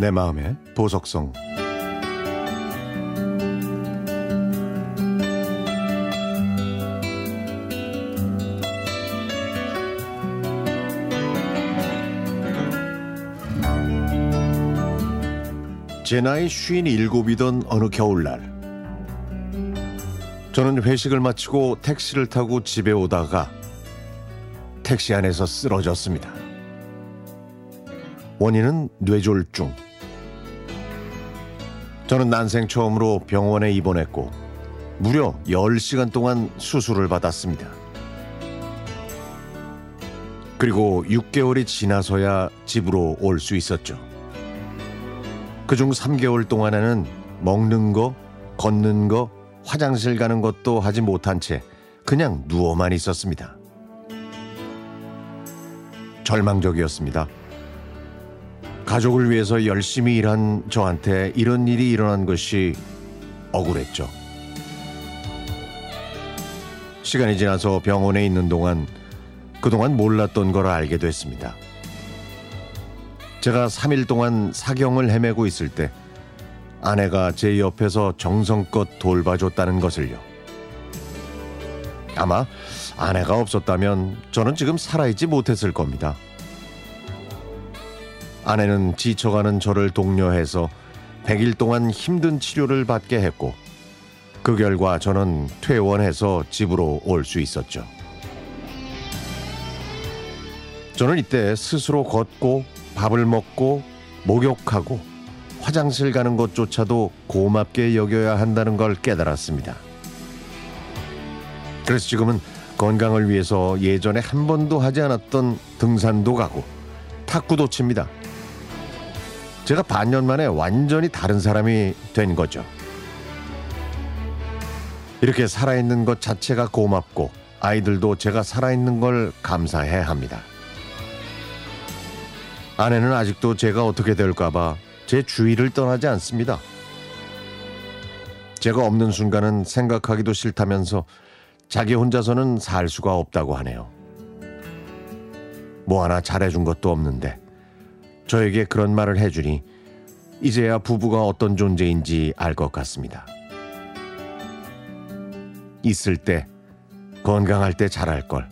내 마음의 보석성 제 나이 쉰 일곱이던 어느 겨울날 저는 회식을 마치고 택시를 타고 집에 오다가 택시 안에서 쓰러졌습니다. 원인은 뇌졸중. 저는 난생 처음으로 병원에 입원했고 무려 10시간 동안 수술을 받았습니다. 그리고 6개월이 지나서야 집으로 올 수 있었죠. 그중 3개월 동안에는 먹는 거, 걷는 거, 화장실 가는 것도 하지 못한 채 그냥 누워만 있었습니다. 절망적이었습니다. 가족을 위해서 열심히 일한 저한테 이런 일이 일어난 것이 억울했죠. 시간이 지나서 병원에 있는 동안 그동안 몰랐던 걸 알게 됐습니다. 제가 3일 동안 사경을 헤매고 있을 때 아내가 제 옆에서 정성껏 돌봐줬다는 것을요. 아마 아내가 없었다면 저는 지금 살아있지 못했을 겁니다. 아내는 지쳐가는 저를 독려해서 100일 동안 힘든 치료를 받게 했고 그 결과 저는 퇴원해서 집으로 올 수 있었죠. 저는 이때 스스로 걷고 밥을 먹고 목욕하고 화장실 가는 것조차도 고맙게 여겨야 한다는 걸 깨달았습니다. 그래서 지금은 건강을 위해서 예전에 한 번도 하지 않았던 등산도 가고 탁구도 칩니다. 제가 반년 만에 완전히 다른 사람이 된 거죠. 이렇게 살아있는 것 자체가 고맙고 아이들도 제가 살아있는 걸 감사해 합니다. 아내는 아직도 제가 어떻게 될까봐 제 주위를 떠나지 않습니다. 제가 없는 순간은 생각하기도 싫다면서 자기 혼자서는 살 수가 없다고 하네요. 뭐 하나 잘해준 것도 없는데 저에게 그런 말을 해주니 이제야 부부가 어떤 존재인지 알 것 같습니다. 있을 때, 건강할 때 잘할 걸.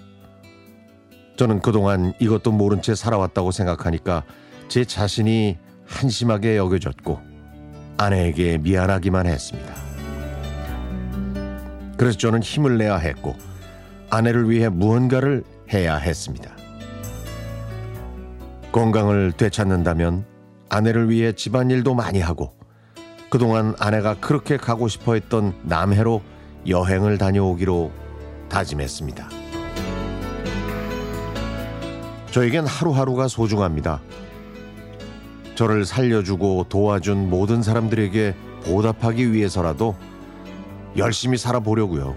저는 그동안 이것도 모른 채 살아왔다고 생각하니까 제 자신이 한심하게 여겨졌고 아내에게 미안하기만 했습니다. 그래서 저는 힘을 내야 했고 아내를 위해 무언가를 해야 했습니다. 건강을 되찾는다면 아내를 위해 집안일도 많이 하고 그동안 아내가 그렇게 가고 싶어 했던 남해로 여행을 다녀오기로 다짐했습니다. 저에겐 하루하루가 소중합니다. 저를 살려주고 도와준 모든 사람들에게 보답하기 위해서라도 열심히 살아보려고요.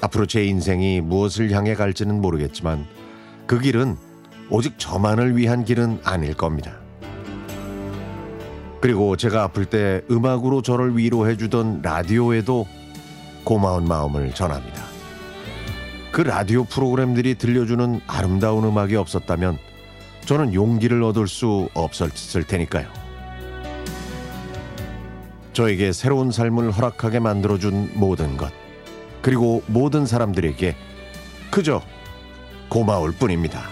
앞으로 제 인생이 무엇을 향해 갈지는 모르겠지만 그 길은 오직 저만을 위한 길은 아닐 겁니다. 그리고 제가 아플 때 음악으로 저를 위로해 주던 라디오에도 고마운 마음을 전합니다. 그 라디오 프로그램들이 들려주는 아름다운 음악이 없었다면 저는 용기를 얻을 수 없었을 테니까요. 저에게 새로운 삶을 허락하게 만들어준 모든 것, 그리고 모든 사람들에게 그저 고마울 뿐입니다.